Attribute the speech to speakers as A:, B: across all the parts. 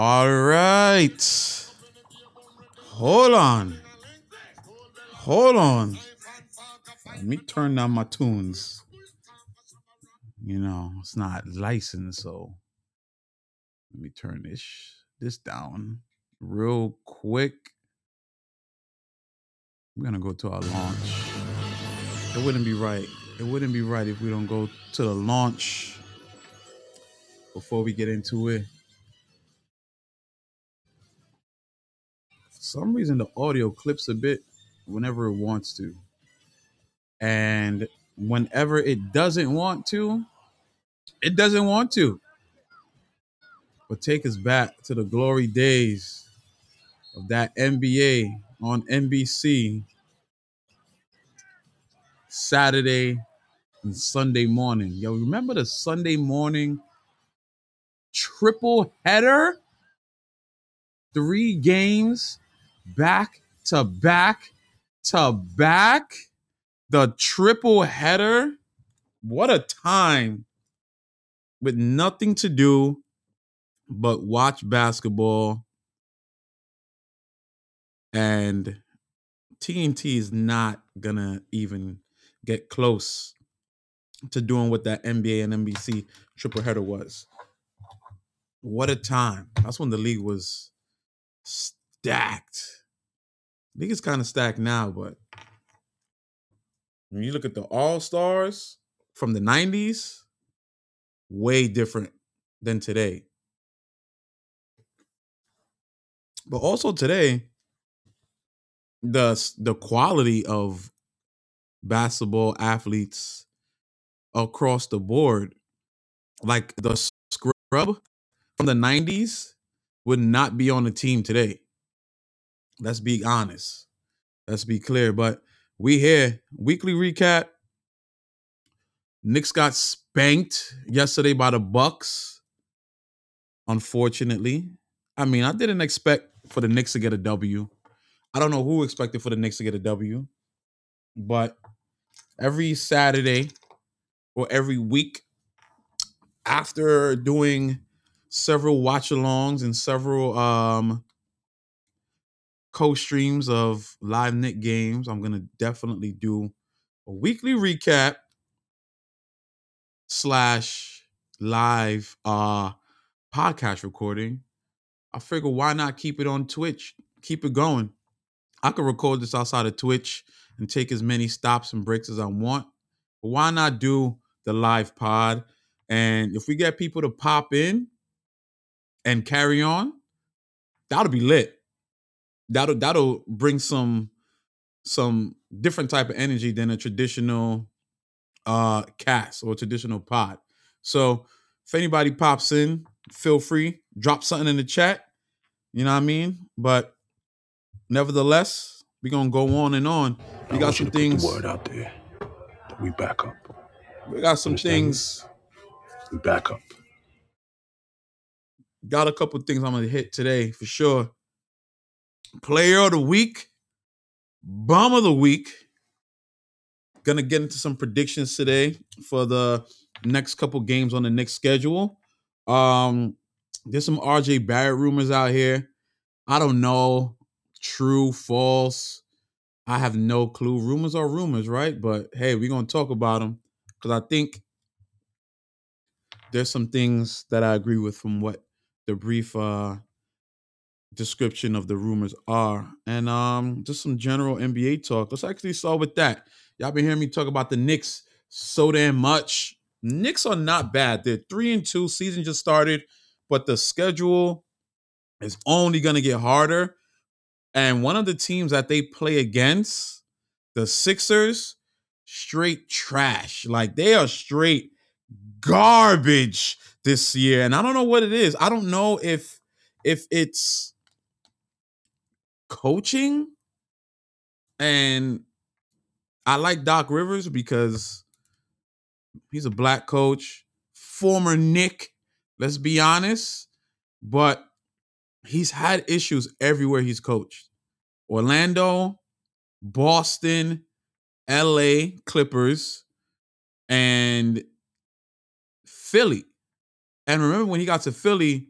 A: All right. Hold on. Hold on. Let me turn down my tunes. You know, it's not licensed, so let me turn this this down real quick. We're gonna go to our launch. It wouldn't be right. It wouldn't be right if we don't go to the launch before we get into it. Some reason, the audio clips a bit whenever it wants to. And whenever it doesn't want to, it doesn't want to. But take us back to the glory days of that NBA on NBC Saturday and Sunday morning. Yo, remember the Sunday morning triple header? Three games back to back to back. The triple header. What a time with nothing to do but watch basketball. And TNT is not gonna even get close to doing what that NBA and NBC triple header was. What a time. That's when the league was stacked. League is kind of stacked now, but when you look at the All Stars from the 90s, way different than today. But also today, the the quality of basketball athletes across the board, like the scrub from the 90s, would not be on the team today. Let's be honest. Let's be clear. But we here, weekly recap. Knicks got spanked yesterday by the Bucks. Unfortunately. I mean, I didn't expect for the Knicks to get a W. I don't know who expected for the Knicks to get a W, but every Saturday or every week after doing several watch alongs and several um co-streams of live Knick games, I'm gonna definitely do a weekly recap slash live uh podcast recording. I figure why not keep it on Twitch? Keep it going. I could record this outside of Twitch and take as many stops and breaks as I want. But why not do the live pod? And if we get people to pop in and carry on, that'll be lit. That'll that'll bring some some different type of energy than a traditional uh cast or traditional pod. So if anybody pops in, feel free, drop something in the chat. You know what I mean? But nevertheless, we're gonna go on and on. We
B: I
A: got some things.
B: word out there that we back up.
A: We got some
B: Understand me?
A: things.
B: We back up.
A: Got a couple things I'm gonna hit today for sure. Player of the week, bum of the week. Gonna get into some predictions today for the next couple games on the next schedule. Um, there's some RJ Barrett rumors out here. I don't know, true, false. I have no clue. Rumors are rumors, right? But hey, we're gonna talk about them because I think there's some things that I agree with from what the brief uh description of the rumors are. And um just some general NBA talk. Let's actually start with that. Y'all been hearing me talk about the Knicks so damn much. Knicks are not bad. They're three and two. Season just started, but the schedule is only gonna get harder. And one of the teams that they play against, the Sixers, straight trash. Like they are straight garbage this year. And I don't know what it is. I don't know if if it's coaching and I like Doc Rivers because he's a black coach, former Knick, let's be honest, but he's had issues everywhere he's coached. Orlando, Boston, LA Clippers, and Philly. And remember when he got to Philly,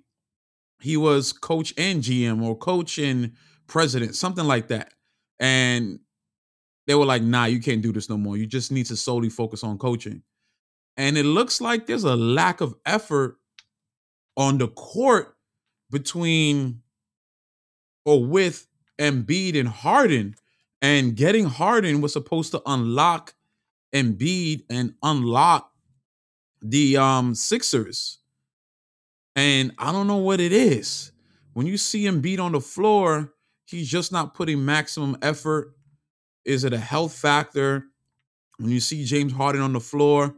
A: he was coach and GM or coach and president, something like that. And they were like, nah, you can't do this no more. You just need to solely focus on coaching. And it looks like there's a lack of effort on the court between or with Embiid and Harden. And getting Harden was supposed to unlock Embiid and unlock the um Sixers. And I don't know what it is. When you see Embiid on the floor, he's just not putting maximum effort. Is it a health factor? When you see James Harden on the floor,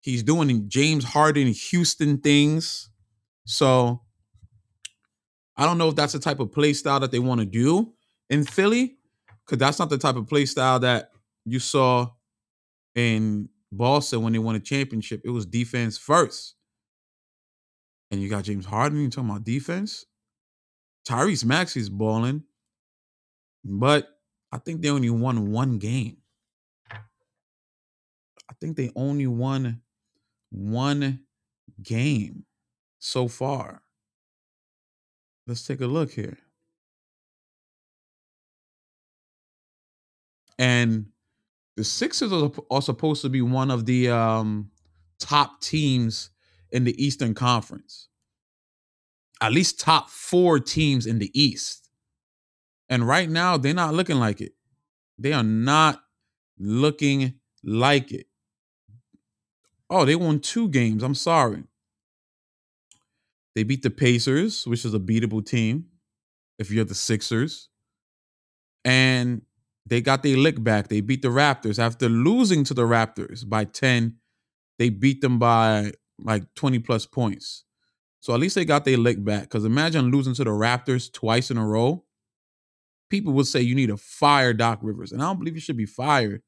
A: he's doing James Harden Houston things. So I don't know if that's the type of play style that they want to do in Philly, because that's not the type of play style that you saw in Boston when they won a championship. It was defense first. And you got James Harden, you talking about defense? Tyrese Maxey's balling, but I think they only won one game. I think they only won one game so far. Let's take a look here. And the Sixers are, are supposed to be one of the um, top teams in the Eastern Conference. At least top four teams in the East. And right now, they're not looking like it. They are not looking like it. Oh, they won two games. I'm sorry. They beat the Pacers, which is a beatable team if you're the Sixers. And they got their lick back. They beat the Raptors after losing to the Raptors by 10. They beat them by like 20 plus points. So at least they got their lick back. Because imagine losing to the Raptors twice in a row. People would say you need to fire Doc Rivers. And I don't believe he should be fired.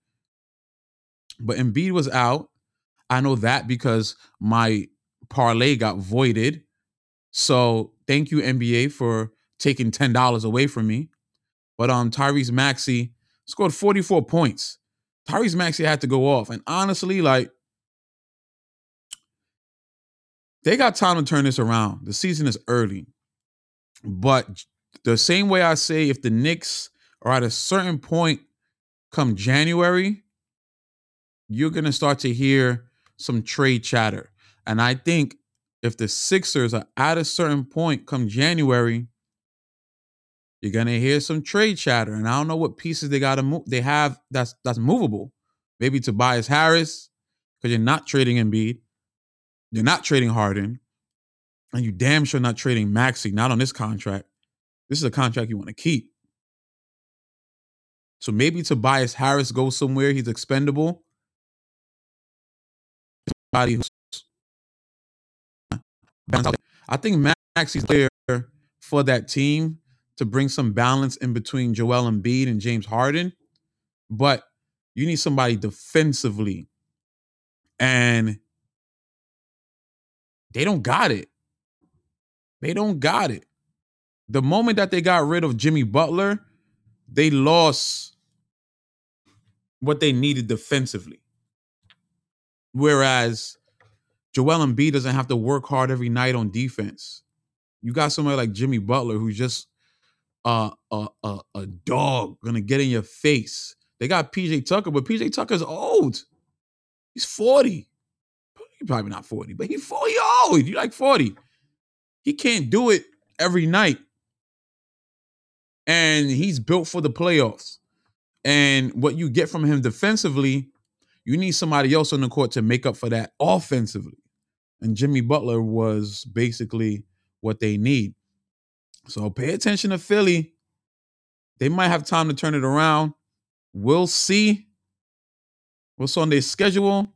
A: But Embiid was out. I know that because my parlay got voided. So thank you, NBA, for taking $10 away from me. But um Tyrese Maxey scored 44 points. Tyrese Maxey had to go off. And honestly, like, they got time to turn this around. The season is early. But the same way I say, if the Knicks are at a certain point come January, you're going to start to hear some trade chatter. And I think if the Sixers are at a certain point come January, you're gonna hear some trade chatter, and I don't know what pieces they got to move. They have that's that's movable. Maybe Tobias Harris, because you're not trading Embiid, you're not trading Harden, and you damn sure not trading Maxey, Not on this contract. This is a contract you want to keep. So maybe Tobias Harris goes somewhere. He's expendable. Somebody who's I think Maxey's there for that team to bring some balance in between Joel Embiid and James Harden, but you need somebody defensively. And they don't got it. They don't got it. The moment that they got rid of Jimmy Butler, they lost what they needed defensively. Whereas Joel Embiid doesn't have to work hard every night on defense. You got somebody like Jimmy Butler who's just a a a, a dog gonna get in your face. They got PJ Tucker, but PJ Tucker's old. He's 40. He's probably not 40, but he's 40 old. You like 40. He can't do it every night. And he's built for the playoffs. And what you get from him defensively, you need somebody else on the court to make up for that offensively. And Jimmy Butler was basically what they need. So pay attention to Philly. They might have time to turn it around. We'll see what's on their schedule.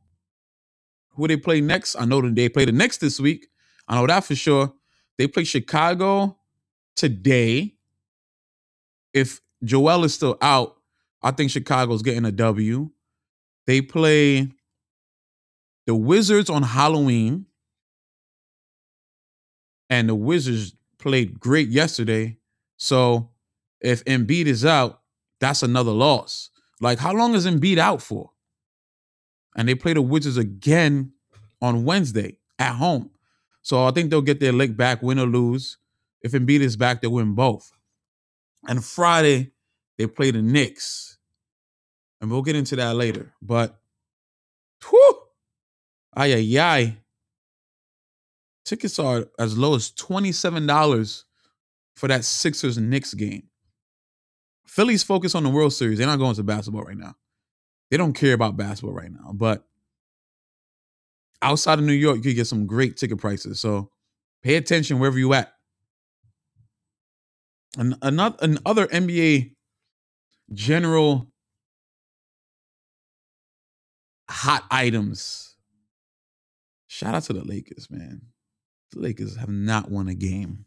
A: Who they play Knicks? I know that they play the next this week. I know that for sure. They play Chicago today. If Joel is still out, I think Chicago's getting a W. They play the Wizards on Halloween. And the Wizards played great yesterday. So if Embiid is out, that's another loss. Like, how long is Embiid out for? And they play the Wizards again on Wednesday at home. So I think they'll get their lick back, win or lose. If Embiid is back, they win both. And Friday, they play the Knicks. And we'll get into that later. But whew, ay ay ay. Tickets are as low as $27 for that Sixers Knicks game. Phillies focus on the World Series. They're not going to basketball right now. They don't care about basketball right now. But outside of New York, you could get some great ticket prices. So pay attention wherever you at. And another another NBA general hot items. Shout out to the Lakers, man. The Lakers have not won a game.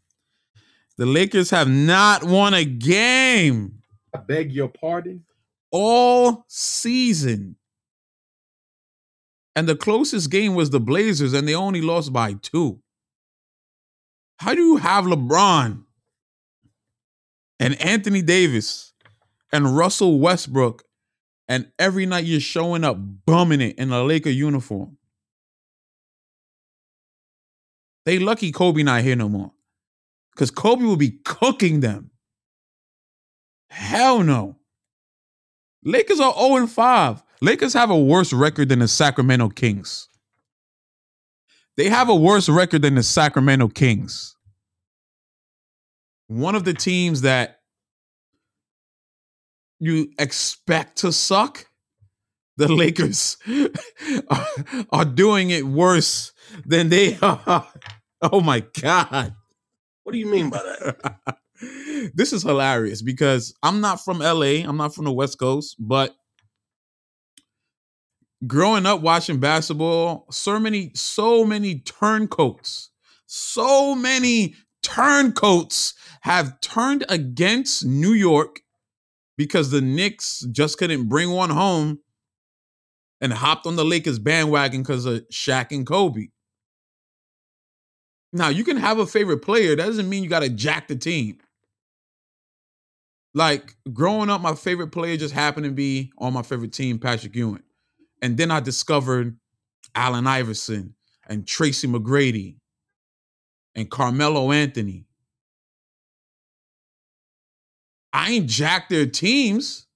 A: The Lakers have not won a game
B: I beg your pardon.
A: all season. And the closest game was the Blazers, and they only lost by two. How do you have LeBron and Anthony Davis and Russell Westbrook, and every night you're showing up bumming it in a Laker uniform? They lucky Kobe not here no more. Because Kobe will be cooking them. Hell no. Lakers are 0 5. Lakers have a worse record than the Sacramento Kings. They have a worse record than the Sacramento Kings. One of the teams that you expect to suck, the Lakers are, are doing it worse than they are. Oh my God.
B: What do you mean by that?
A: this is hilarious because I'm not from LA. I'm not from the West Coast, but growing up watching basketball, so many, so many turncoats, so many turncoats have turned against New York because the Knicks just couldn't bring one home and hopped on the Lakers bandwagon because of Shaq and Kobe. Now, you can have a favorite player. That doesn't mean you got to jack the team. Like growing up, my favorite player just happened to be on my favorite team, Patrick Ewing. And then I discovered Allen Iverson and Tracy McGrady and Carmelo Anthony. I ain't jacked their teams,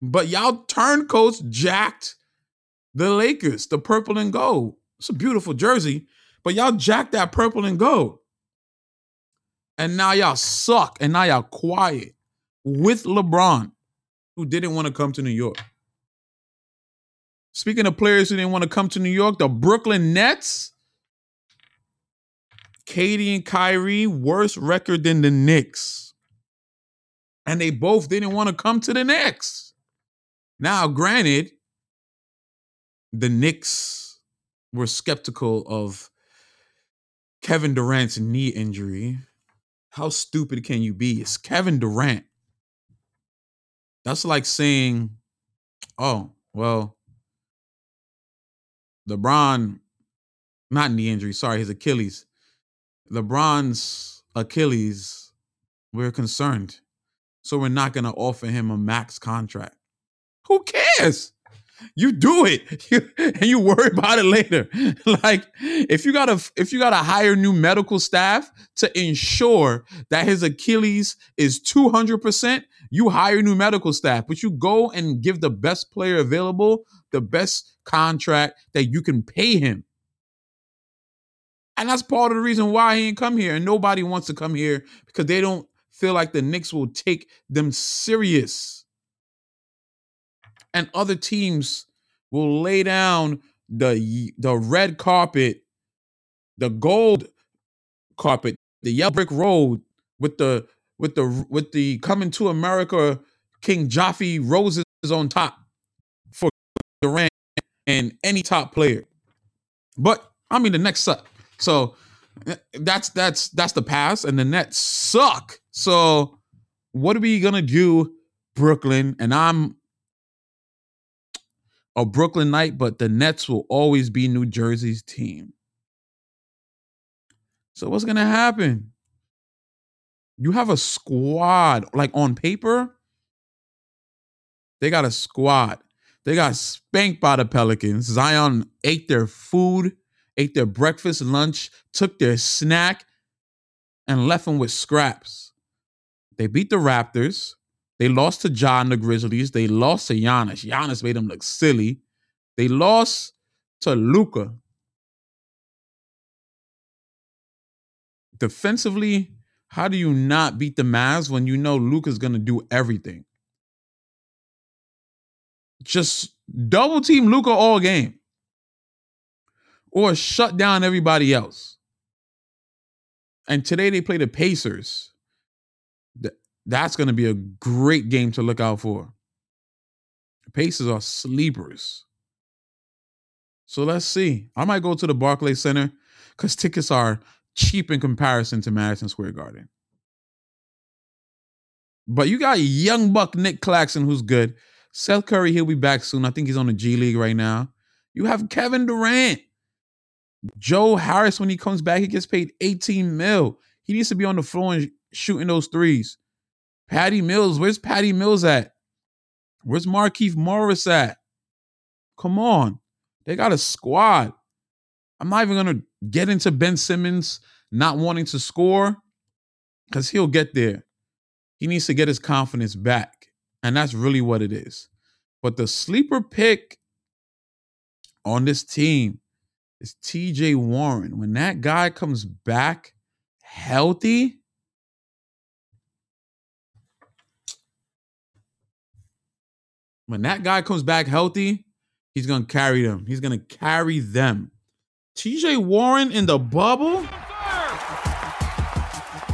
A: but y'all turncoats jacked the Lakers, the purple and gold. It's a beautiful jersey, but y'all jacked that purple and gold. And now y'all suck, and now y'all quiet with LeBron, who didn't want to come to New York. Speaking of players who didn't want to come to New York, the Brooklyn Nets, KD and Kyrie, worse record than the Knicks. And they both didn't want to come to the Knicks. Now, granted, the Knicks were skeptical of Kevin Durant's knee injury. How stupid can you be? It's Kevin Durant. That's like saying, oh, well, LeBron, not knee injury, sorry, his Achilles. LeBron's Achilles, we're concerned. So we're not going to offer him a max contract. Who cares? You do it, you, and you worry about it later. like if you gotta if you gotta hire new medical staff to ensure that his Achilles is two hundred percent, you hire new medical staff. But you go and give the best player available the best contract that you can pay him. And that's part of the reason why he ain't come here. And nobody wants to come here because they don't feel like the Knicks will take them serious and other teams will lay down the the red carpet, the gold carpet, the yellow brick road with the with the with the coming to America King Jaffe roses on top for Durant and any top player. But I mean the next up. So eh, that's that's that's the past, and the Nets suck. So what are we gonna do, Brooklyn? And I'm a Brooklyn Knight, but the Nets will always be New Jersey's team. So what's gonna happen? You have a squad, like on paper, they got a squad. They got spanked by the Pelicans. Zion ate their food, ate their breakfast, lunch, took their snack, and left them with scraps. They beat the Raptors. They lost to John the Grizzlies. They lost to Giannis. Giannis made them look silly. They lost to Luka. Defensively, how do you not beat the Mavs when you know Luka's gonna do everything? Just double team Luka all game. Or shut down everybody else. And today they play the Pacers. That's going to be a great game to look out for. The Pacers are sleepers. So let's see. I might go to the Barclays Center because tickets are cheap in comparison to Madison Square Garden. But you got young buck Nick Claxton, who's good. Seth Curry, he'll be back soon. I think he's on the G League right now. You have Kevin Durant. Joe Harris, when he comes back, he gets paid 18 mil. He needs to be on the floor and shooting those threes. Patty Mills, where's Patty Mills at? Where's Markieff Morris at? Come on. They got a squad. I'm not even going to get into Ben Simmons not wanting to score because he'll get there. He needs to get his confidence back. And that's really what it is. But the sleeper pick on this team is TJ Warren. When that guy comes back healthy, when that guy comes back healthy, he's going to carry them. He's going to carry them. TJ Warren in the bubble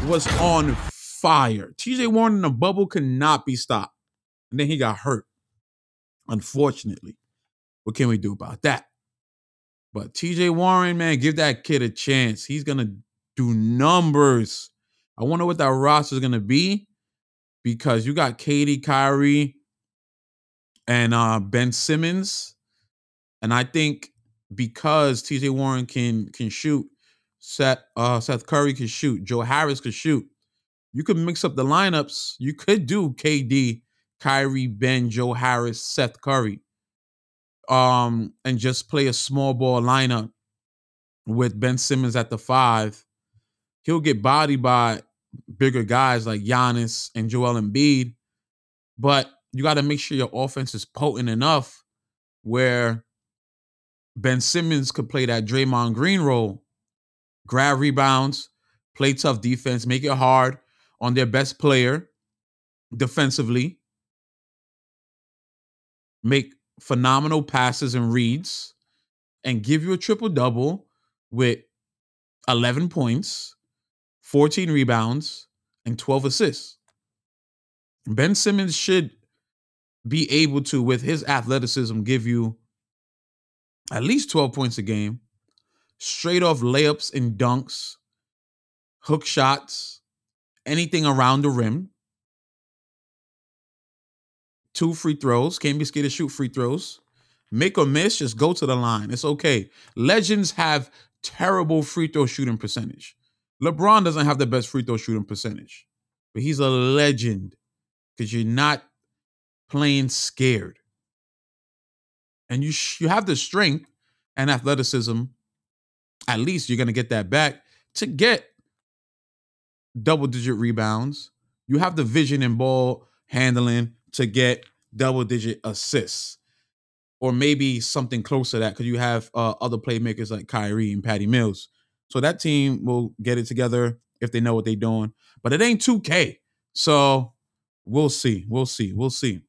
A: was on fire. TJ Warren in the bubble could not be stopped. And then he got hurt, unfortunately. What can we do about that? But TJ Warren, man, give that kid a chance. He's going to do numbers. I wonder what that roster is going to be because you got KD, Kyrie, and uh, Ben Simmons. And I think because TJ Warren can can shoot, Seth uh, Seth Curry can shoot, Joe Harris can shoot. You could mix up the lineups. You could do KD, Kyrie, Ben, Joe Harris, Seth Curry, um, and just play a small ball lineup with Ben Simmons at the five. He'll get bodied by bigger guys like Giannis and Joel Embiid, but you got to make sure your offense is potent enough where Ben Simmons could play that Draymond Green role, grab rebounds, play tough defense, make it hard on their best player defensively, make phenomenal passes and reads, and give you a triple double with 11 points, 14 rebounds, and 12 assists. Ben Simmons should be able to, with his athleticism, give you at least 12 points a game, straight off layups and dunks, hook shots, anything around the rim. Two free throws. Can't be scared to shoot free throws. Make or miss, just go to the line. It's okay. Legends have terrible free throw shooting percentage. LeBron doesn't have the best free throw shooting percentage, but he's a legend because you're not playing scared and you sh- you have the strength and athleticism, at least you're going to get that back to get double digit rebounds. You have the vision and ball handling to get double digit assists, or maybe something close to that because you have uh, other playmakers like Kyrie and Patty Mills. So that team will get it together if they know what they're doing. But it ain't 2K. So we'll see. We'll see. We'll see.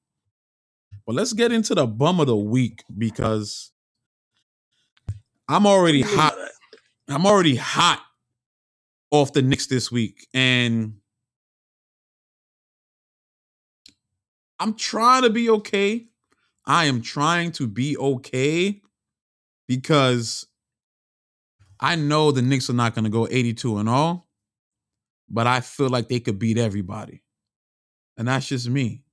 A: But let's get into the bum of the week because I'm already hot. I'm already hot off the Knicks this week. And I'm trying to be okay. I am trying to be okay because I know the Knicks are not going to go 82 and all, but I feel like they could beat everybody. And that's just me.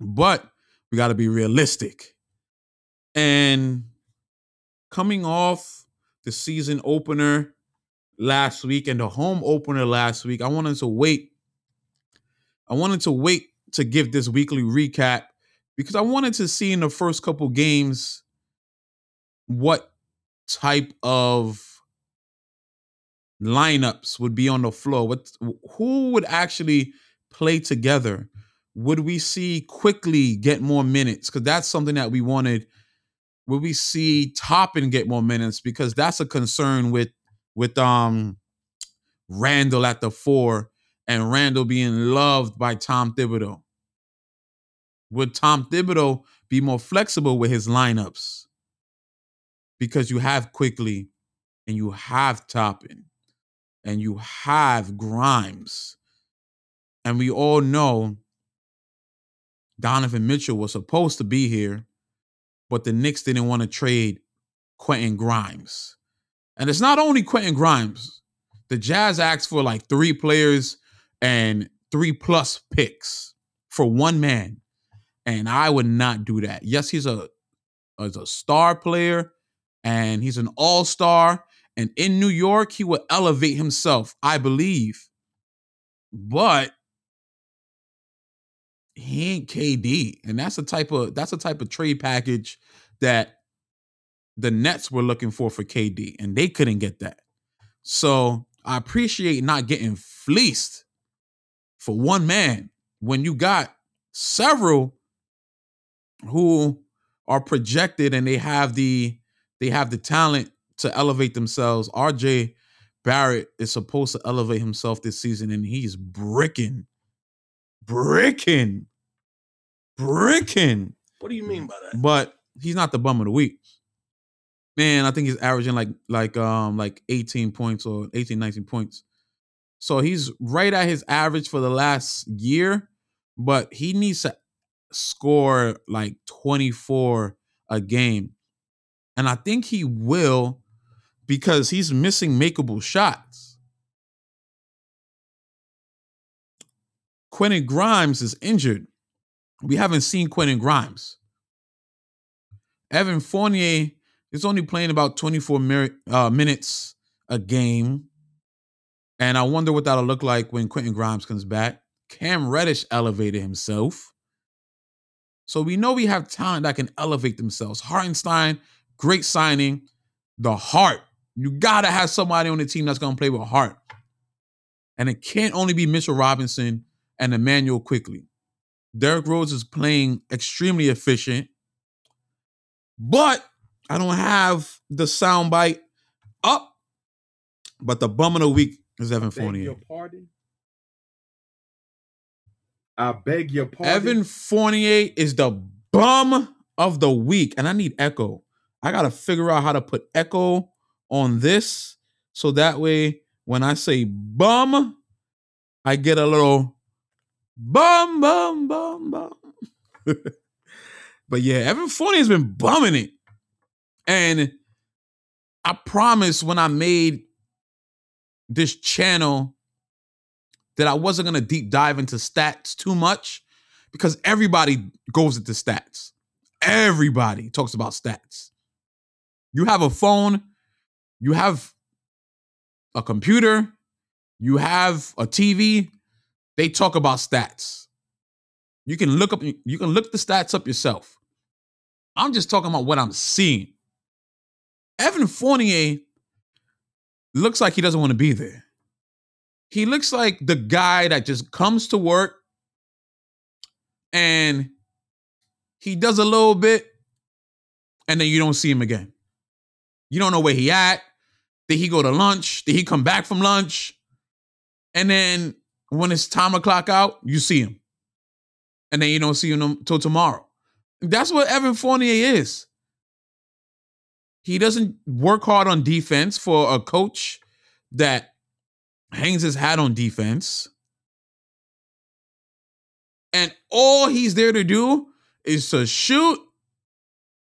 A: But we got to be realistic. And coming off the season opener last week and the home opener last week, I wanted to wait. I wanted to wait to give this weekly recap because I wanted to see in the first couple games what type of lineups would be on the floor? What who would actually play together? Would we see Quickley get more minutes? Because that's something that we wanted. Would we see Toppin get more minutes? Because that's a concern with with um Randle at the four and Randle being loved by Tom Thibodeau. Would Tom Thibodeau be more flexible with his lineups? Because you have Quickley and you have Toppin and you have Grimes. And we all know Donovan Mitchell was supposed to be here, but the Knicks didn't want to trade Quentin Grimes. And it's not only Quentin Grimes. The Jazz asked for like three players and three plus picks for one man. And I would not do that. Yes, he's a, he's a star player and he's an all-star. And in New York, he will elevate himself, I believe. But he ain't KD. And that's the type of that's the type of trade package that the Nets were looking for for KD, and they couldn't get that. So I appreciate not getting fleeced for one man when you got several who are projected and they have the they have the talent to elevate themselves. RJ Barrett is supposed to elevate himself this season and he's bricking bricking bricking
B: What do you mean by that?
A: but he's not the bum of the week. Man, I think he's averaging like like um like 18 points or 18 19 points. So he's right at his average for the last year, but he needs to score like 24 a game. And I think he will because he's missing makeable shots. Quentin Grimes is injured. We haven't seen Quentin Grimes. Evan Fournier is only playing about 24 mir- uh, minutes a game. And I wonder what that'll look like when Quentin Grimes comes back. Cam Reddish elevated himself. So we know we have talent that can elevate themselves. Hartenstein, great signing. The heart. You gotta have somebody on the team that's gonna play with heart. And it can't only be Mitchell Robinson and Immanuel Quickley. Derrick Rose is playing extremely efficient, but I don't have the soundbite up. But the bum of the week is Evan Fournier.
B: your pardon. I beg your pardon.
A: Evan Fournier is the bum of the week, and I need echo. I gotta figure out how to put echo on this so that way when I say bum, I get a little bum bum bum bum. but yeah, Evan Fournier has been bumming it, and I promise when I made this channel that I wasn't gonna deep dive into stats too much because everybody goes into stats. Everybody talks about stats. You have a phone, you have a computer, you have a TV, they talk about stats. You can look up you can look the stats up yourself. I'm just talking about what I'm seeing. Evan Fournier looks like he doesn't want to be there. He looks like the guy that just comes to work and he does a little bit and then you don't see him again. You don't know where he at. Did he go to lunch? Did he come back from lunch? And then when it's time to clock out, you see him. And then you don't see him until tomorrow. That's what Evan Fournier is. He doesn't work hard on defense for a coach that hangs his hat on defense. And all he's there to do is to shoot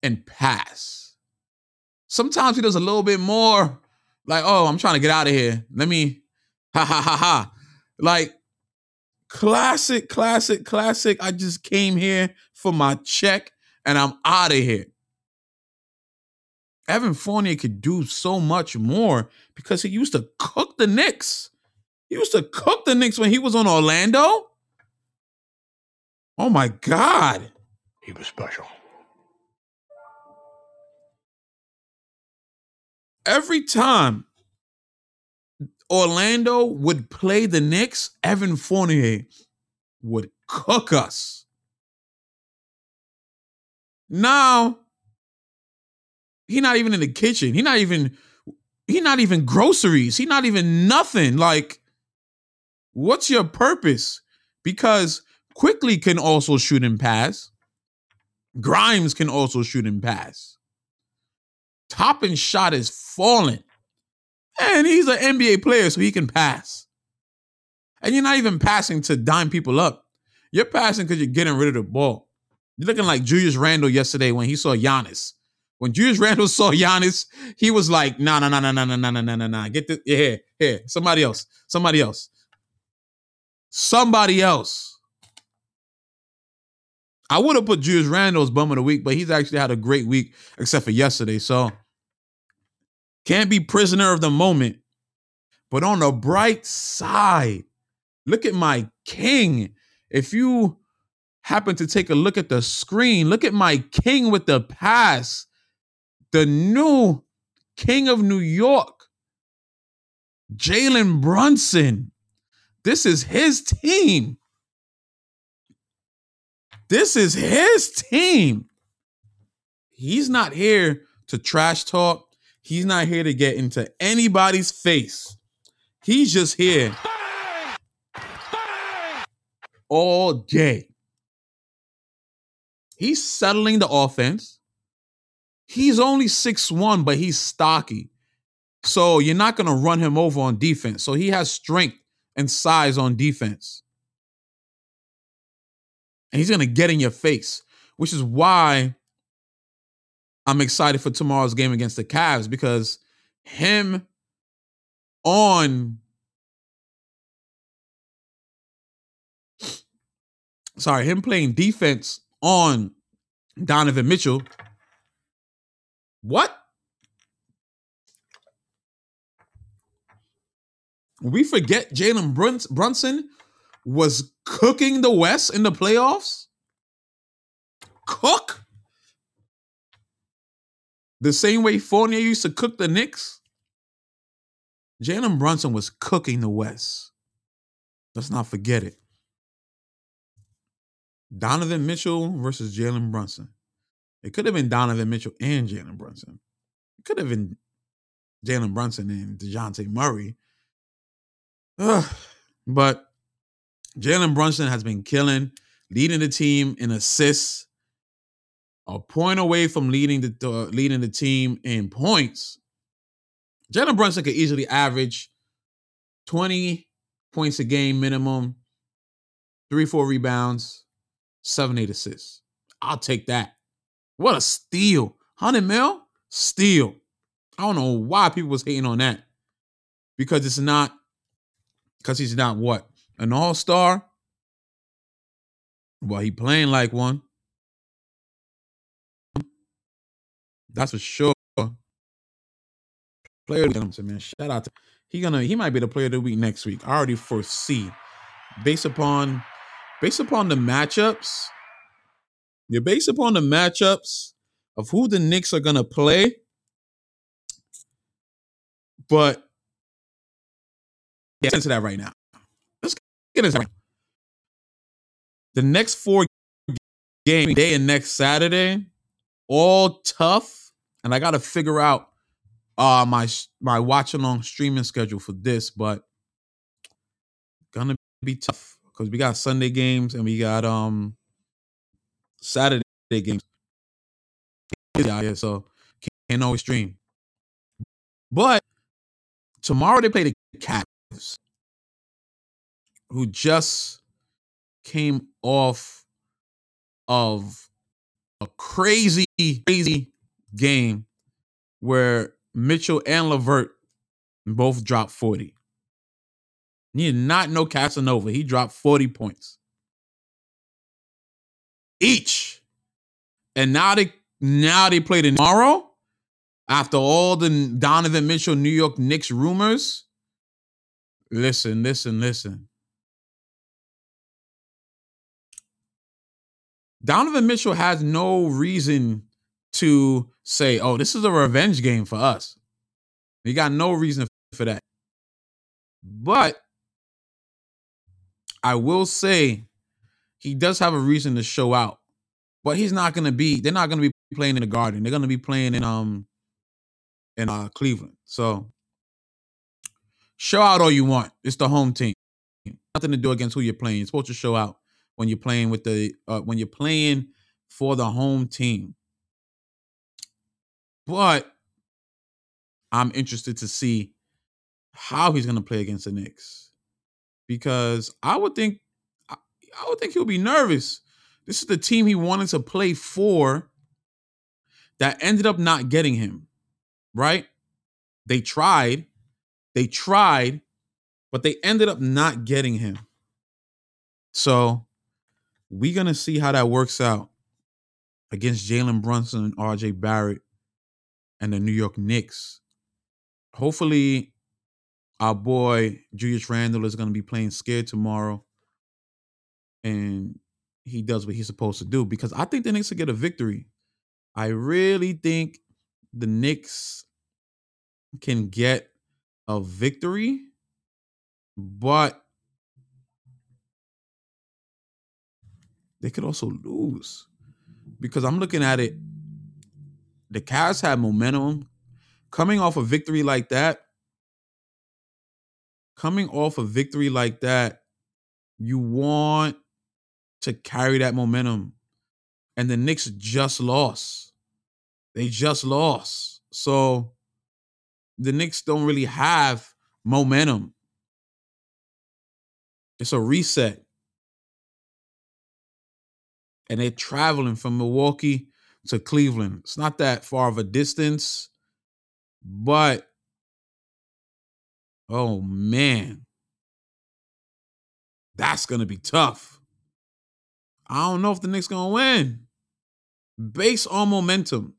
A: and pass. Sometimes he does a little bit more like, oh, I'm trying to get out of here. Let me, ha ha ha ha. Like, classic, classic, classic. I just came here for my check and I'm out of here. Evan Fournier could do so much more because he used to cook the Knicks. He used to cook the Knicks when he was on Orlando. Oh my God.
B: He was special.
A: Every time Orlando would play the Knicks, Evan Fournier would cook us. Now, he not even in the kitchen. He not even he not even groceries. He not even nothing. Like, what's your purpose? Because Quickley can also shoot and pass. Grimes can also shoot and pass. Toppin shot is falling. And he's an NBA player, so he can pass. And you're not even passing to dime people up. You're passing because you're getting rid of the ball. You're looking like Julius Randle yesterday when he saw Giannis. When Julius Randle saw Giannis, he was like, nah, nah, nah, nah, nah, nah, nah, nah, nah, nah. Get this. Yeah, here, here. Somebody else. Somebody else. Somebody else. I would have put Julius Randle's bum of the week, but he's actually had a great week, except for yesterday. So can't be prisoner of the moment. But on the bright side, look at my king. If you happen to take a look at the screen, look at my king with the pass, the new king of New York, Jalen Brunson. This is his team. This is his team. He's not here to trash talk. He's not here to get into anybody's face. He's just here all day. He's settling the offense. He's only six one, but he's stocky. So you're not going to run him over on defense. So he has strength and size on defense. And he's going to get in your face, which is why I'm excited for tomorrow's game against the Cavs because him on sorry, him playing defense on Donovan Mitchell. What? We forget Jalen Brunson was cooking the West in the playoffs? Cook? The same way Fournier used to cook the Knicks? Jalen Brunson was cooking the West. Let's not forget it. Donovan Mitchell versus Jalen Brunson. It could have been Donovan Mitchell and Jalen Brunson. It could have been Jalen Brunson and Dejounte Murray. Ugh. But Jalen Brunson has been killing, leading the team in assists, a point away from leading the uh, leading the team in points. Jalen Brunson could easily average 20 points a game minimum, three, four rebounds, seven, eight assists. I'll take that. What a steal. 100 mil? Steal. I don't know why people was hating on that. Because it's not, because he's not what? An all-star? Well, he playing like one. That's for sure. Player of the man. Shout out to he gonna he might be the player of the week next week. I already foresee, based upon based upon the matchups. Yeah, based upon the matchups of who the Knicks are gonna play. But get into that right now. Let's get into that. The next four game day and next Saturday, all tough and I got to figure out uh my my watch along streaming schedule for this, but gonna be tough because we got Sunday games and we got um Saturday games. Yeah, so can't always stream. But tomorrow they play the Cavs, who just came off of a crazy, crazy game where Mitchell and LeVert both dropped 40. You did not know Casanova. He dropped 40 points. Each. And now they now they play tomorrow after all the Donovan Mitchell New York Knicks rumors. Listen, listen, listen. Donovan Mitchell has no reason to say, oh, this is a revenge game for us. He got no reason for that. But I will say he does have a reason to show out. But he's not gonna be, they're not gonna be playing in the garden. They're gonna be playing in um in uh Cleveland. So show out all you want. It's the home team. Nothing to do against who you're playing. You're supposed to show out when you're playing with the uh, when you're playing for the home team. But I'm interested to see how he's going to play against the Knicks because I would think I, would think he'll be nervous. This is the team he wanted to play for that ended up not getting him, right? They tried, they tried, but they ended up not getting him. So we're gonna see how that works out against Jalen Brunson and RJ Barrett and the New York Knicks. Hopefully, our boy Julius Randle is gonna be playing scared tomorrow. And he does what he's supposed to do because I think the Knicks will get a victory. I really think the Knicks can get a victory, but they could also lose because I'm looking at it. The Cavs have momentum coming off a victory like that. Coming off a victory like that, you want to carry that momentum. And the Knicks just lost. They just lost. So the Knicks don't really have momentum. It's a reset. And they're traveling from Milwaukee to Cleveland. It's not that far of a distance, but oh man, that's going to be tough. I don't know if the Knicks to win based on momentum.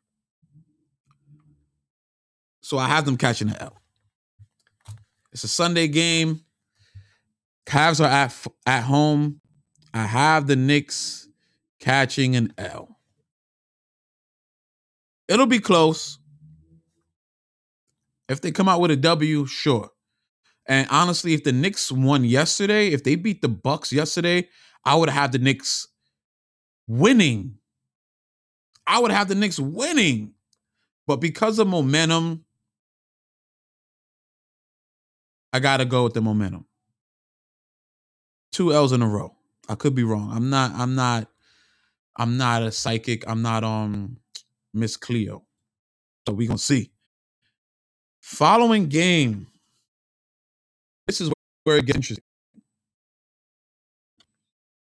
A: So I have them catching the L. It's a Sunday game. Cavs are at at home. I have the Knicks catching an L. It'll be close. If they come out with a W, sure. And honestly, if the Knicks won yesterday, if they beat the Bucks yesterday, I would have the Knicks winning. I would have the Knicks winning. But because of momentum, I gotta go with the momentum. Two L's in a row. I could be wrong. I'm not. I'm not. I'm not a psychic. I'm not um Miss Cleo. So we gonna see. Following game. This is where it gets interesting.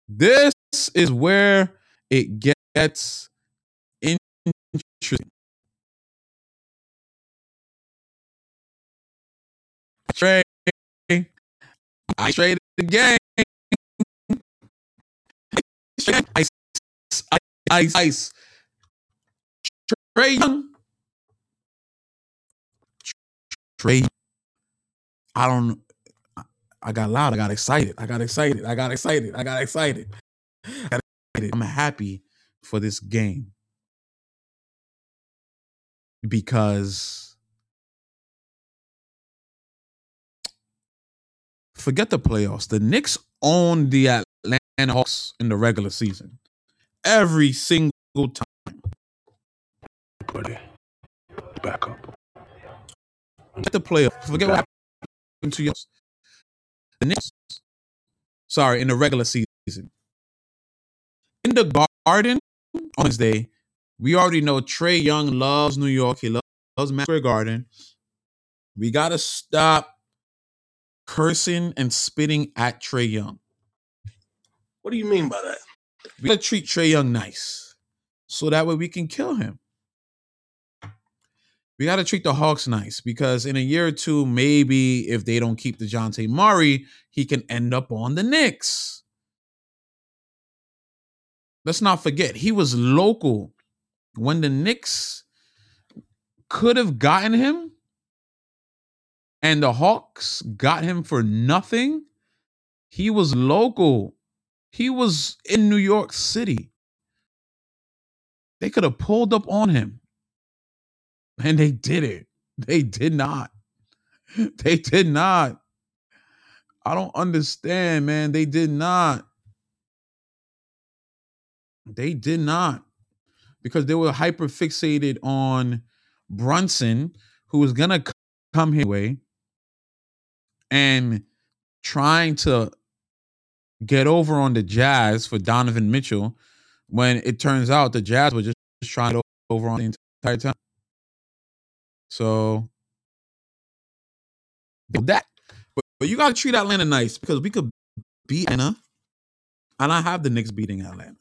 A: This is where it gets interesting. Trade. I traded the game. Ice, ice, ice. Trae Young. Trae. I don't. I got loud. I got excited. I got excited. I got excited. I got excited. I got excited. I'm happy for this game because forget the playoffs. The Knicks own the Atlanta Hawks in the regular season every single time.
B: Buddy, back up.
A: Forget the playoffs. Forget what happened to you. The Knicks. Sorry, in the regular season. In the Garden on Wednesday, we already know Trae Young loves New York. He loves, loves Square Garden. We gotta stop cursing and spitting at Trae Young.
B: What do you mean by that?
A: We gotta treat Trae Young nice, so that way we can kill him. We gotta treat the Hawks nice because in a year or two, maybe if they don't keep the Dejounte Murray, he can end up on the Knicks. Let's not forget, he was local when the Knicks could have gotten him and the Hawks got him for nothing. He was local. He was in New York City. They could have pulled up on him. And they did it. They did not. They did not. I don't understand, man. They did not. They did not. Because they were hyper fixated on Brunson, who was gonna come his way and trying to get over on the Jazz for Donovan Mitchell when it turns out the Jazz were just trying to over on the entire time. So that, but, but you got to treat Atlanta nice because we could beat Atlanta, and I have the Knicks beating Atlanta.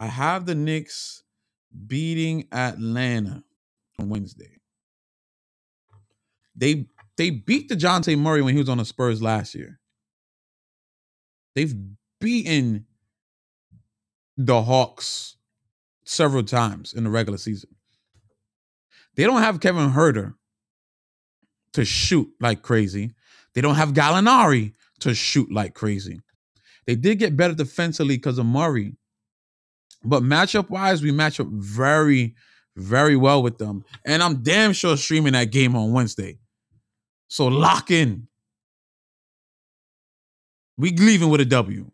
A: I have the Knicks beating Atlanta on Wednesday. They they beat the Dejounte Murray when he was on the Spurs last year. They've beaten the Hawks several times in the regular season. They don't have Kevin Huerter to shoot like crazy. They don't have Gallinari to shoot like crazy. They did get better defensively because of Murray. But matchup wise, we match up very, very well with them. And I'm damn sure streaming that game on Wednesday. So lock in. We leaving with a W.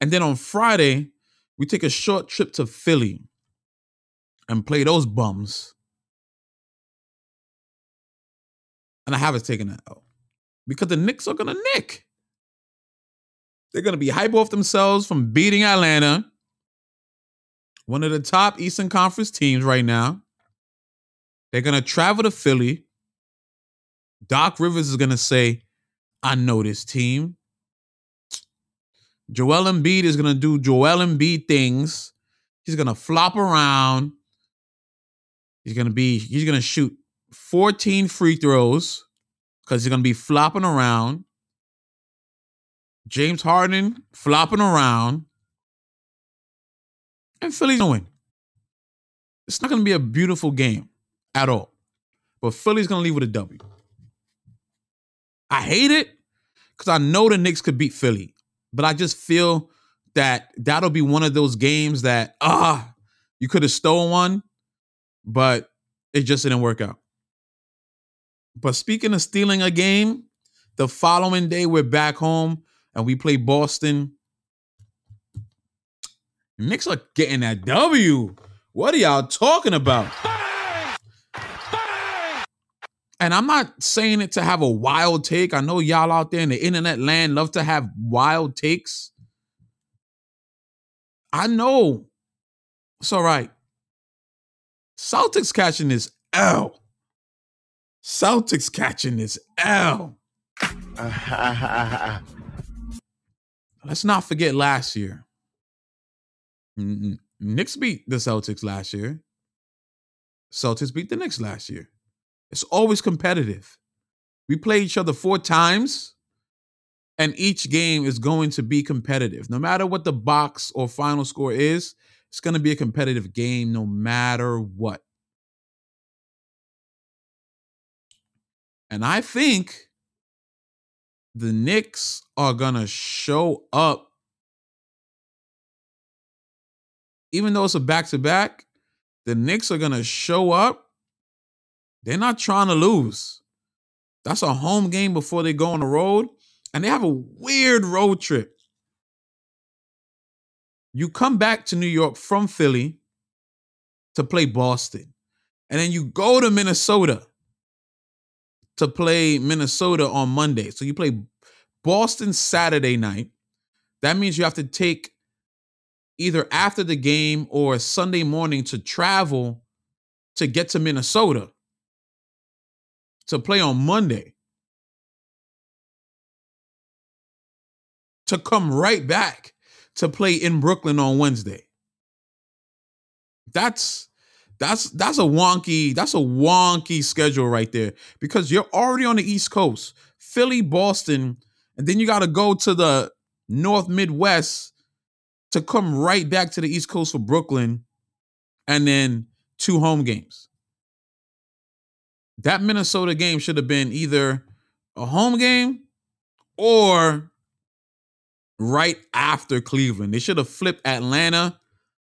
A: And then on Friday, we take a short trip to Philly and play those bums. And I haven't taken that out because the Knicks are gonna nick. They're gonna be hype off themselves from beating Atlanta, one of the top Eastern Conference teams right now. They're gonna travel to Philly. Doc Rivers is gonna say, "I know this team." Joel Embiid is gonna do Joel Embiid things. He's gonna flop around. He's gonna be. He's gonna shoot 14 free throws because he's gonna be flopping around. James Harden flopping around, and Philly's gonna win. It's not gonna be a beautiful game at all, but Philly's gonna leave with a W. I hate it because I know the Knicks could beat Philly, but I just feel that that'll be one of those games that ah, you could have stolen one, but it just didn't work out. But speaking of stealing a game, the following day we're back home and we play Boston. Knicks are getting that W. What are y'all talking about? And I'm not saying it to have a wild take. I know y'all out there in the internet land love to have wild takes. I know. It's all right. Celtics catching this L. Celtics catching this L. Let's not forget last year. Knicks beat the Celtics last year. Celtics beat the Knicks last year. It's always competitive. We play each other four times, and each game is going to be competitive. No matter what the box or final score is, it's going to be a competitive game no matter what. And I think the Knicks are to show up. Even though it's a back to back, the Knicks are to show up. They're not trying to lose. That's a home game before they go on the road. And they have a weird road trip. You come back to New York from Philly to play Boston. And then you go to Minnesota to play Minnesota on Monday. So you play Boston Saturday night. That means you have to take either after the game or Sunday morning to travel to get to Minnesota to play on Monday. To come right back to play in Brooklyn on Wednesday. That's that's that's a wonky that's a wonky schedule right there because you're already on the East Coast, Philly, Boston, and then you got to go to the North Midwest to come right back to the East Coast for Brooklyn, and then two home games. That Minnesota game should have been either a home game or right after Cleveland. They should have flipped Atlanta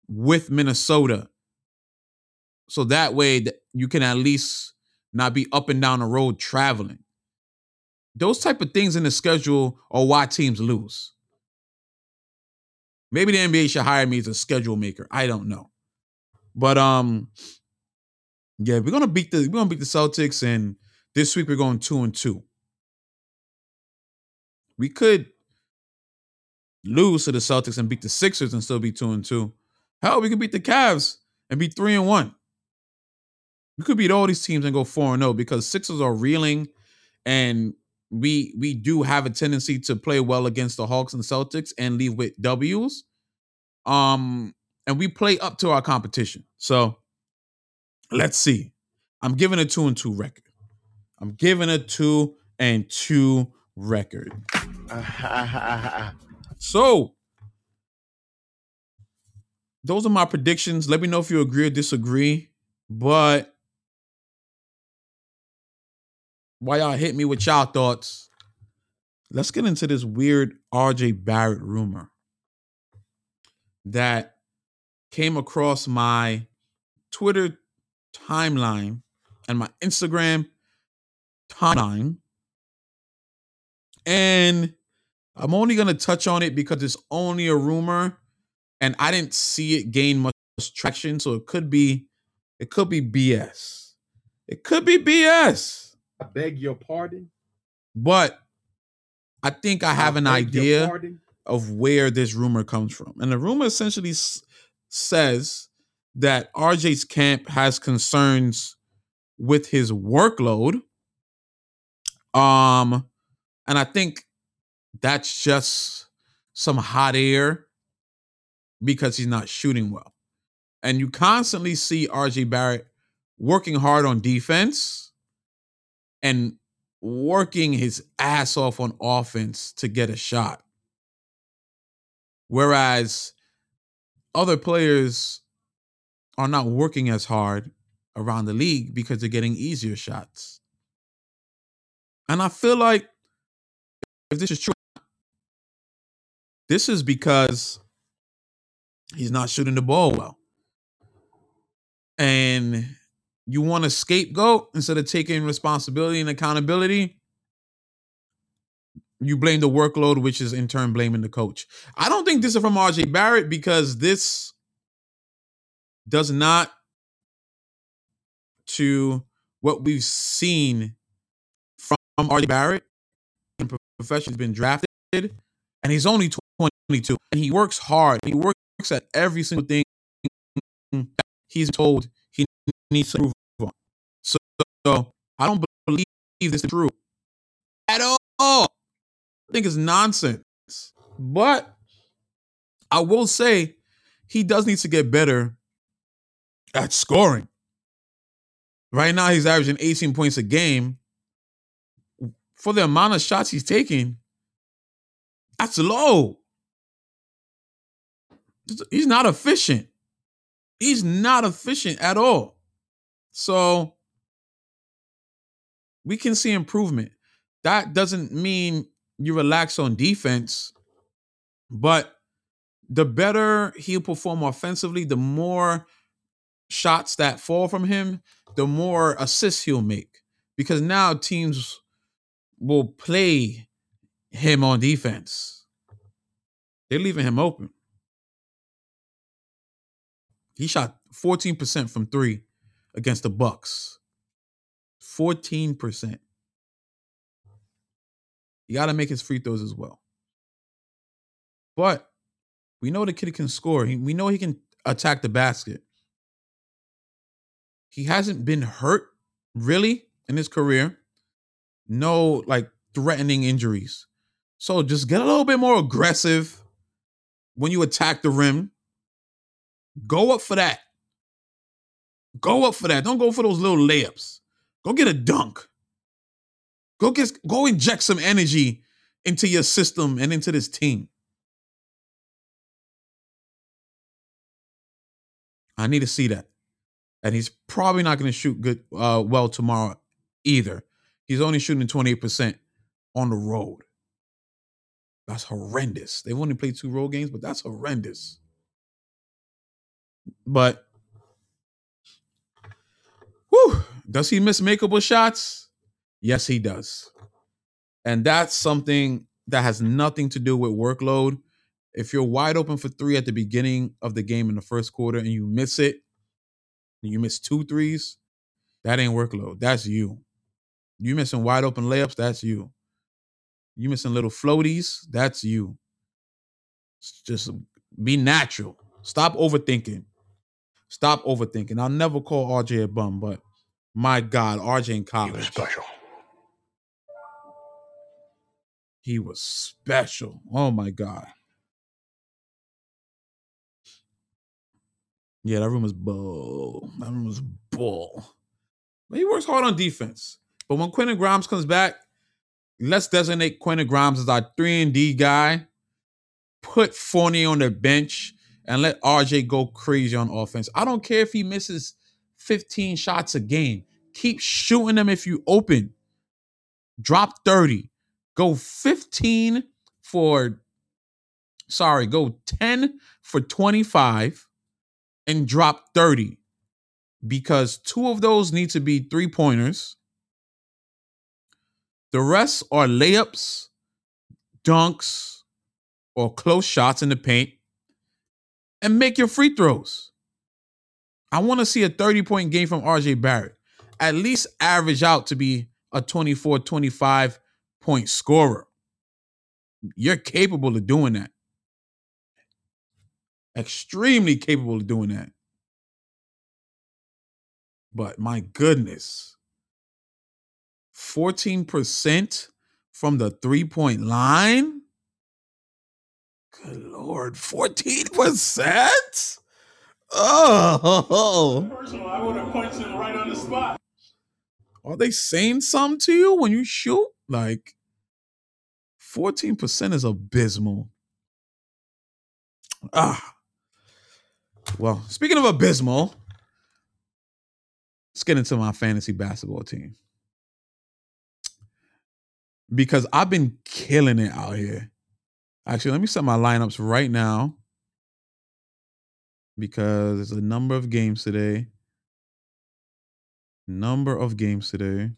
A: with Minnesota. So that way that you can at least not be up and down the road traveling. Those type of things in the schedule are why teams lose. Maybe the NBA should hire me as a schedule maker. I don't know. But um yeah, we're gonna beat the we're gonna beat the Celtics, and this week we're going two and two. We could lose to the Celtics and beat the Sixers and still be two and two. Hell, we could beat the Cavs and be three and one. We could beat all these teams and go four and zero because Sixers are reeling, and we we do have a tendency to play well against the Hawks and Celtics and leave with W's. Um, and we play up to our competition. So let's see. I'm giving a two and two record. I'm giving a two and two record. so those are my predictions. Let me know if you agree or disagree. But while y'all hit me with y'all thoughts, let's get into this weird RJ Barrett rumor that came across my Twitter timeline and my Instagram timeline. And I'm only going to touch on it because it's only a rumor and I didn't see it gain much traction. So it could be, it could be BS. It could be BS.
B: I beg your pardon.
A: But I think I have an idea of where this rumor comes from. And the rumor essentially s- says that RJ's camp has concerns with his workload. Um, and I think that's just some hot air because he's not shooting well. And you constantly see RJ Barrett working hard on defense and working his ass off on offense to get a shot. Whereas other players are not working as hard around the league because they're getting easier shots. And I feel like if this is true, this is because he's not shooting the ball well. And you want a scapegoat instead of taking responsibility and accountability, you blame the workload, which is in turn blaming the coach. I don't think this is from RJ Barrett because this does not to what we've seen from RJ Barrett in profession. He's been drafted and he's only 22 and he works hard. He works at every single thing he's told needs to improve on. So, so I don't believe this is true at all. I think it's nonsense. But I will say he does need to get better at scoring. Right now, he's averaging 18 points a game. For the amount of shots he's taking, that's low. He's not efficient. He's not efficient at all. So we can see improvement. That doesn't mean you relax on defense, but the better he'll perform offensively, the more shots that fall from him, the more assists he'll make. Because now teams will play him on defense. They're leaving him open. He shot 14% from three against the Bucks. 14%. You got to make his free throws as well. But we know the kid can score. We know he can attack the basket. He hasn't been hurt really in his career. No like threatening injuries. So just get a little bit more aggressive when you attack the rim. Go up for that. Go up for that. Don't go for those little layups. Go get a dunk. Go get go inject some energy into your system and into this team. I need to see that. And he's probably not going to shoot good uh, well tomorrow either. He's only shooting 28% on the road. That's horrendous. They've only played two road games, but that's horrendous. But whew, Does he miss makeable shots? Yes, he does. And that's something that has nothing to do with workload. If you're wide open for three at the beginning of the game in the first quarter and you miss it, and you miss two threes, that ain't workload. That's you. You missing wide open layups, that's you. You missing little floaties, that's you. Just be natural. Stop overthinking. Stop overthinking. I'll never call RJ a bum, but my God, RJ in college.
B: He was special.
A: He was special. Oh my God. Yeah, that room was bull. That room was bull. But he works hard on defense. But when Quentin Grimes comes back, let's designate Quentin Grimes as our 3 and D guy. Put Fournier on the bench and let RJ go crazy on offense. I don't care if he misses 15 shots a game. Keep shooting them if you open. Drop 30. Go 15 for sorry, go 10 for 25 and drop 30 because two of those need to be three pointers. The rest are layups, dunks, or close shots in the paint and make your free throws. I want to see a 30 point game from RJ Barrett. At least average out to be a 24 25 point scorer. You're capable of doing that. Extremely capable of doing that. But my goodness, 14% from the three point line? Good Lord, 14%? Oh.
C: Personal, I would have punched him right on the spot.
A: Are they saying something to you when you shoot? Like 14% is abysmal. Ah. Well, speaking of abysmal, let's get into my fantasy basketball team. Because I've been killing it out here. Actually, let me set my lineups right now because there's a number of games today. Number of games today.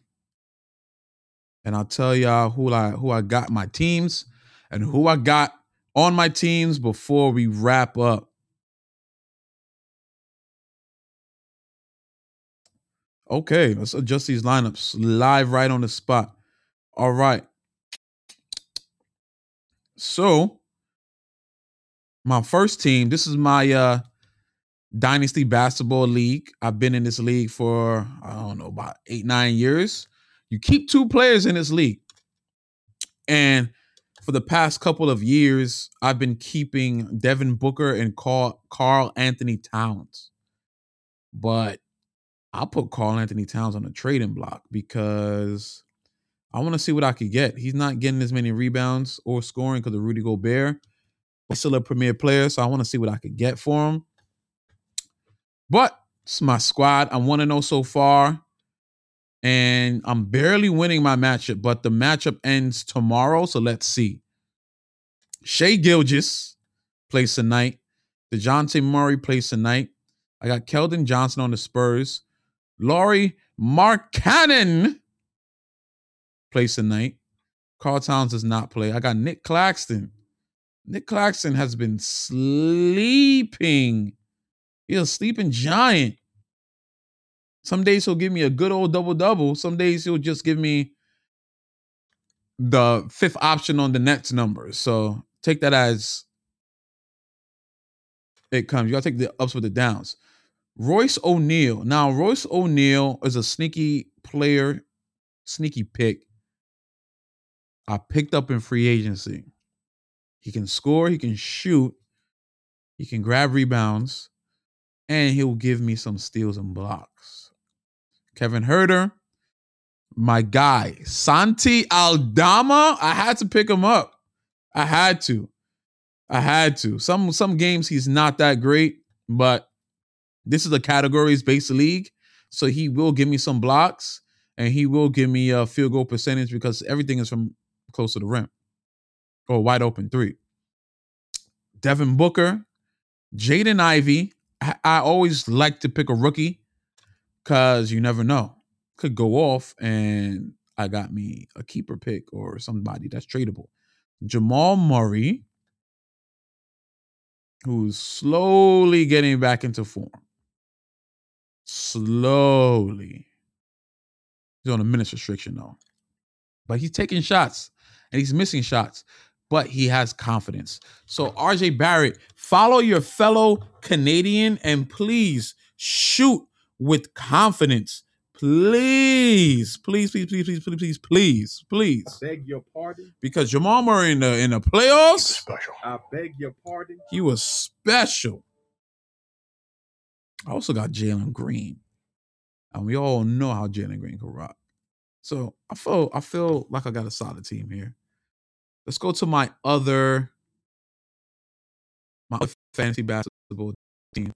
A: And I'll tell y'all who I who I got my teams and who I got on my teams before we wrap up. Okay, let's adjust these lineups live right on the spot. All right. So, my first team, this is my uh Dynasty Basketball League. I've been in this league for, I don't know, about eight, nine years. You keep two players in this league. And for the past couple of years, I've been keeping Devin Booker and Karl, Carl Anthony Towns. But I'll put Karl-Anthony Towns on the trading block because I want to see what I could get. He's not getting as many rebounds or scoring because of Rudy Gobert. He's still a premier player, so I want to see what I could get for him. But it's my squad. I'm 1 0 so far. And I'm barely winning my matchup, but the matchup ends tomorrow. So let's see. Shai Gilgeous plays tonight. Dejounte Murray plays tonight. I got Keldon Johnson on the Spurs. Lauri Markkanen plays tonight. Karl Towns does not play. I got Nick Claxton. Nick Claxton has been sleeping. He's a sleeping giant. Some days he'll give me a good old double double. Some days he'll just give me the fifth option on the Nets number. So take that as it comes. You gotta take the ups with the downs. Royce O'Neale. Now, Royce O'Neale is a sneaky player, sneaky pick. I picked up in free agency. He can score, he can shoot, he can grab rebounds, and he'll give me some steals and blocks. Kevin Huerter, my guy, Santi Aldama. I had to pick him up. I had to. I had to. Some some games he's not that great, but this is a categories based league, so he will give me some blocks and he will give me a field goal percentage because everything is from close to the rim or wide open three. Devin Booker, Jaden Ivey. I, I always like to pick a rookie because you never know. could go off and I got me a keeper pick or somebody that's tradable. Jamal Murray, who's slowly getting back into form. Slowly. He's on a minutes restriction though. But he's taking shots and he's missing shots, but he has confidence. So, RJ Barrett, follow your fellow Canadian and please shoot with confidence. Please, please, please, please, please, please, please, please, please.
D: beg your pardon.
A: Because Jamal Murray in the in the playoffs,
B: Special.
D: I beg your pardon.
A: he was special. I also got Jalen Green, and we all know how Jalen Green can rock. So I feel I feel like I got a solid team here. Let's go to my other my fantasy basketball team.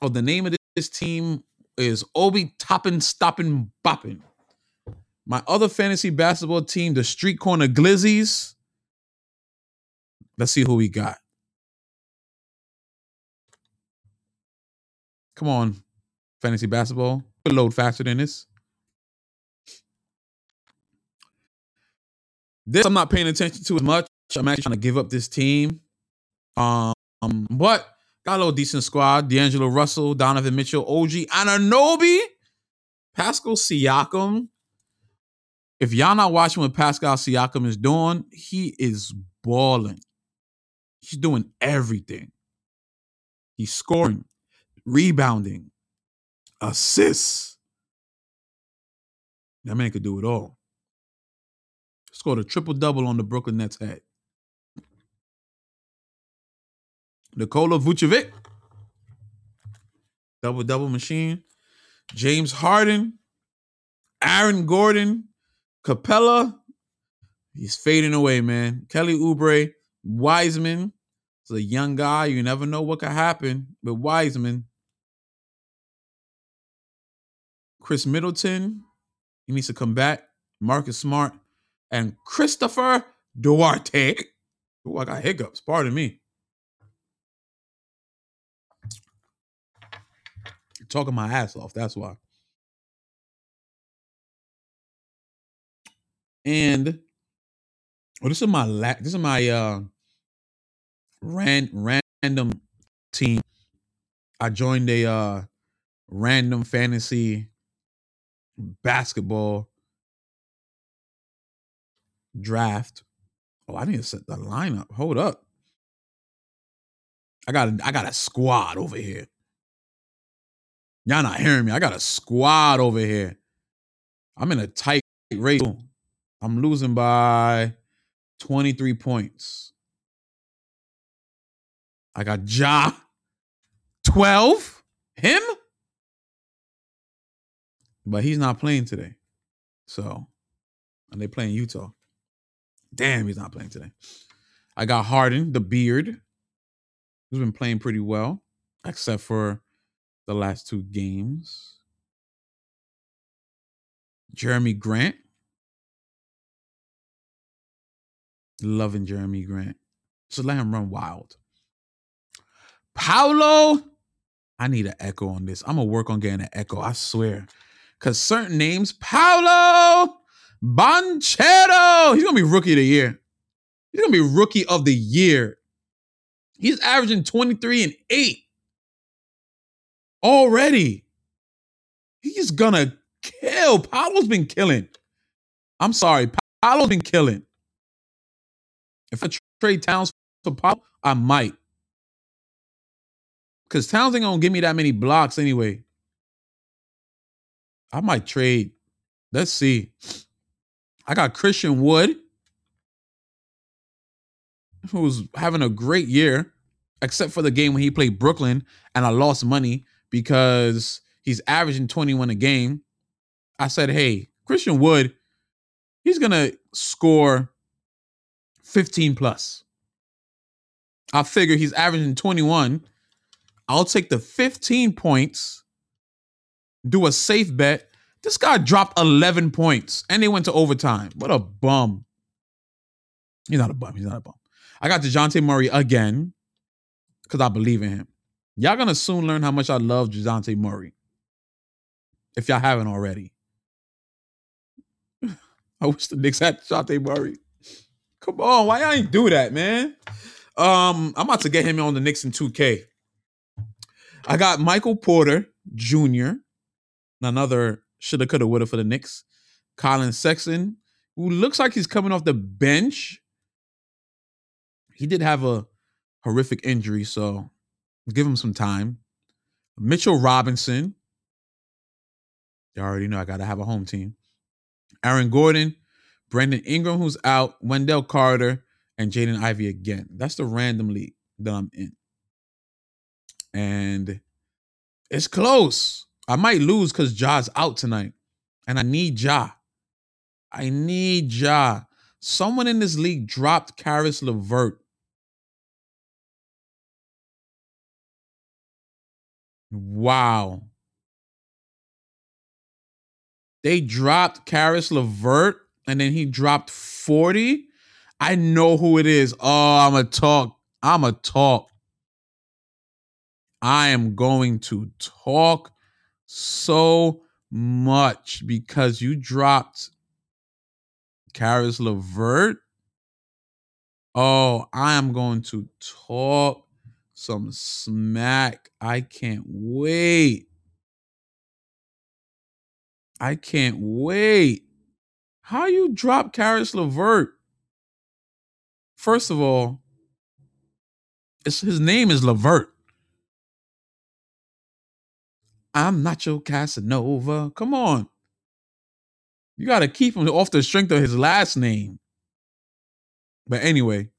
A: Oh, the name of this team is Obi Toppin Stoppin Boppin. My other fantasy basketball team, the Street Corner Glizzies. Let's see who we got. Come on, fantasy basketball. Load faster than this. This I'm not paying attention to as much. I'm actually trying to give up this team. Um, but got a little decent squad. D'Angelo Russell, Donovan Mitchell, OG Anunoby, Pascal Siakam. If y'all not watching what Pascal Siakam is doing, he is balling. He's doing everything. He's scoring, rebounding, assists. That man could do it all. Scored a triple double on the Brooklyn Nets head. Nikola Vucevic, double double machine. James Harden, Aaron Gordon, Capela. He's fading away, man. Kelly Oubre, Wiseman. It's a young guy. You never know what could happen with Wiseman. Khris Middleton, he needs to come back. Marcus Smart and Christopher Duarte. Oh, I got hiccups. Pardon me. Talking my ass off. That's why. And oh, this is my la- this is my uh ran random team. I joined a uh random fantasy basketball draft. Oh, I need to set the lineup. Hold up. I got a, I got a squad over here. Y'all not hearing me. I got a squad over here. I'm in a tight race. I'm losing by 23 points. I got Ja 12. Him? But he's not playing today. So, and they playing Utah. Damn, he's not playing today. I got Harden, the beard, who's been playing pretty well, except for the last two games. Jerami Grant. Loving Jerami Grant. So let him run wild. Paolo. I need an echo on this. I'm gonna work on getting an echo. I swear. Cause certain names, Paolo Banchero. He's gonna be rookie of the year. He's gonna be rookie of the year. He's averaging 23 and 8 already. He's gonna kill. Paolo's been killing. I'm sorry. Paolo's been killing. If I trade Towns for Paolo, I might. Because Towns ain't gonna give me that many blocks anyway. I might trade. Let's see. I got Christian Wood, who's having a great year, except for the game when he played Brooklyn and I lost money because he's averaging 21 a game. I said, hey, Christian Wood, he's gonna score 15 plus. I figure he's averaging 21. I'll take the 15 points, do a safe bet. This guy dropped 11 points and they went to overtime. What a bum. He's not a bum. He's not a bum. I got Dejounte Murray again because I believe in him. Y'all gonna soon learn how much I love Dejounte Murray. if y'all haven't already. I wish the Knicks had Shante Murray. Come on, why y'all ain't do that, man? Um, I'm about to get him on the Knicks in 2K. I got Michael Porter Jr., another shoulda, coulda, woulda for the Knicks. Collin Sexton, who looks like he's coming off the bench. He did have a horrific injury, so give him some time. Mitchell Robinson. You already know I got to have a home team. Aaron Gordon, Brandon Ingram, who's out, Wendell Carter, and Jaden Ivey again. That's the random league that I'm in. And it's close. I might lose because Ja's out tonight. And I need Ja. I need Ja. Someone in this league dropped Caris LeVert. Wow. They dropped Caris LeVert and then he dropped 40. I know who it is. Oh, I'm a talk. I'm a talk. I am going to talk so much because you dropped Caris LeVert. Oh, I am going to talk some smack. I can't wait. I can't wait. How you drop Caris LeVert? First of all, his name is LeVert. I'm Nacho Casanova. Come on. You got to keep him off the strength of his last name. But anyway,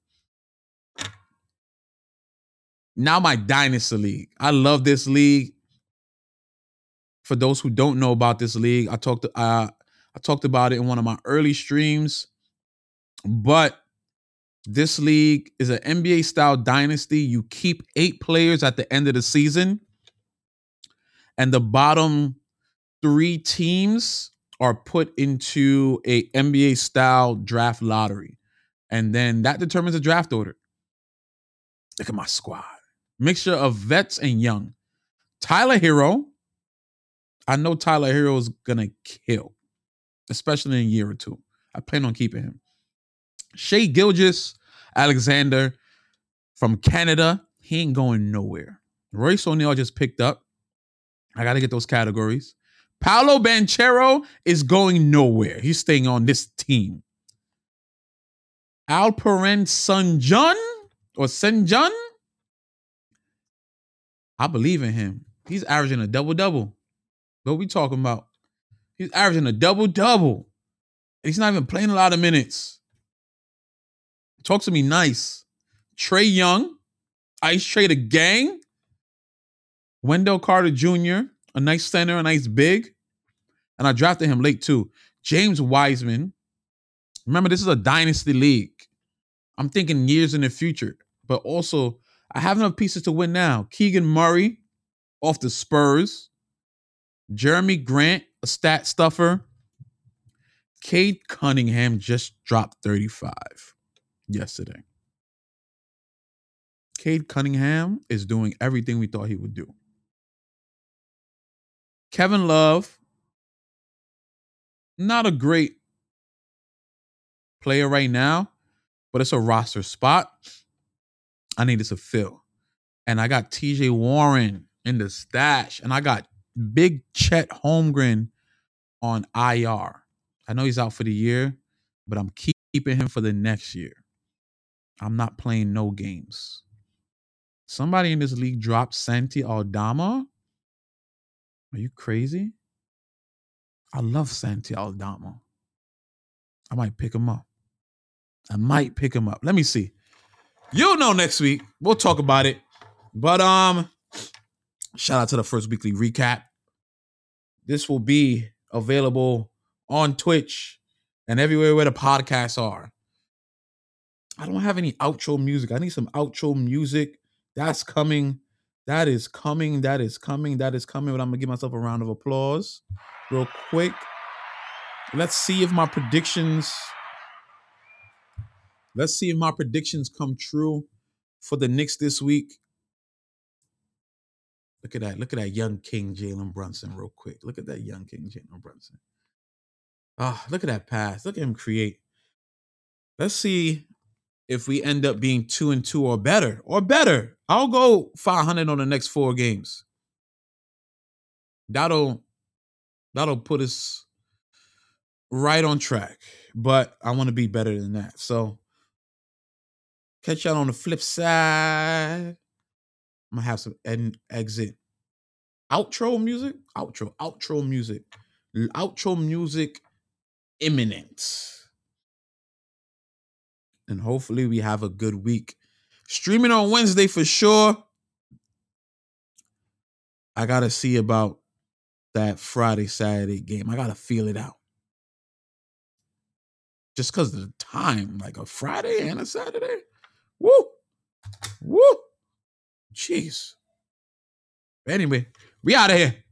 A: now my dynasty league. I love this league. For those who don't know about this league, I talked uh, I talked about it in one of my early streams. But this league is an NBA style dynasty. You keep eight players at the end of the season, and the bottom three teams are put into a NBA style draft lottery. And then that determines the draft order. Look at my squad. Mixture of vets and young. Tyler Herro, I know Tyler Herro is gonna kill, especially in a year or two. I plan on keeping him. Shea Gilgis Alexander from Canada. He ain't going nowhere. Royce O'Neale just picked up. I got to get those categories. Paolo Banchero is going nowhere. He's staying on this team. Alperen Sengun or Sengun. I believe in him. He's averaging a double double. What we talking about? He's averaging a double double. He's not even playing a lot of minutes. Talk to me nice. Trae Young, Ice Trader Gang, Wendell Carter Jr., a nice center, a nice big. And I drafted him late too. James Wiseman. Remember, this is a dynasty league. I'm thinking years in the future, but also I have enough pieces to win now. Keegan Murray off the Spurs. Jerami Grant, a stat stuffer. Cade Cunningham just dropped 35 yesterday. Cade Cunningham is doing everything we thought he would do. Kevin Love, not a great player right now, but it's a roster spot. I need needed to fill. And I got TJ Warren in the stash, and I got big Chet Holmgren on IR. I know he's out for the year, but I'm keeping him for the next year. I'm not playing no games. Somebody in this league dropped Santi Aldama. Are you crazy? I love Santi Aldama. I might pick him up. I might pick him up. Let me see. You'll know next week. We'll talk about it. But um, shout out to the first weekly recap. This will be available on Twitch and everywhere where the podcasts are. I don't have any outro music. I need some outro music. That's coming. That is coming. That is coming. That is coming. But I'm gonna give myself a round of applause real quick. Let's see if my predictions. Let's see if my predictions come true for the Knicks this week. Look at that. Look at that young King Jalen Brunson, real quick. Look at that young King Jalen Brunson. Ah, look at that pass. Look at him create. Let's see if we end up being two and two or better. Or better. I'll go 500 on the next four games. That'll that'll put us right on track. But I want to be better than that. So catch y'all on the flip side. I'm gonna have some end exit outro music. Outro, outro music. Outro music imminent. And hopefully we have a good week. Streaming on Wednesday for sure. I gotta see about that Friday, Saturday game. I gotta feel it out. Just because of the time, like a Friday and a Saturday. Woo! Woo! Jeez. Anyway, we out of here.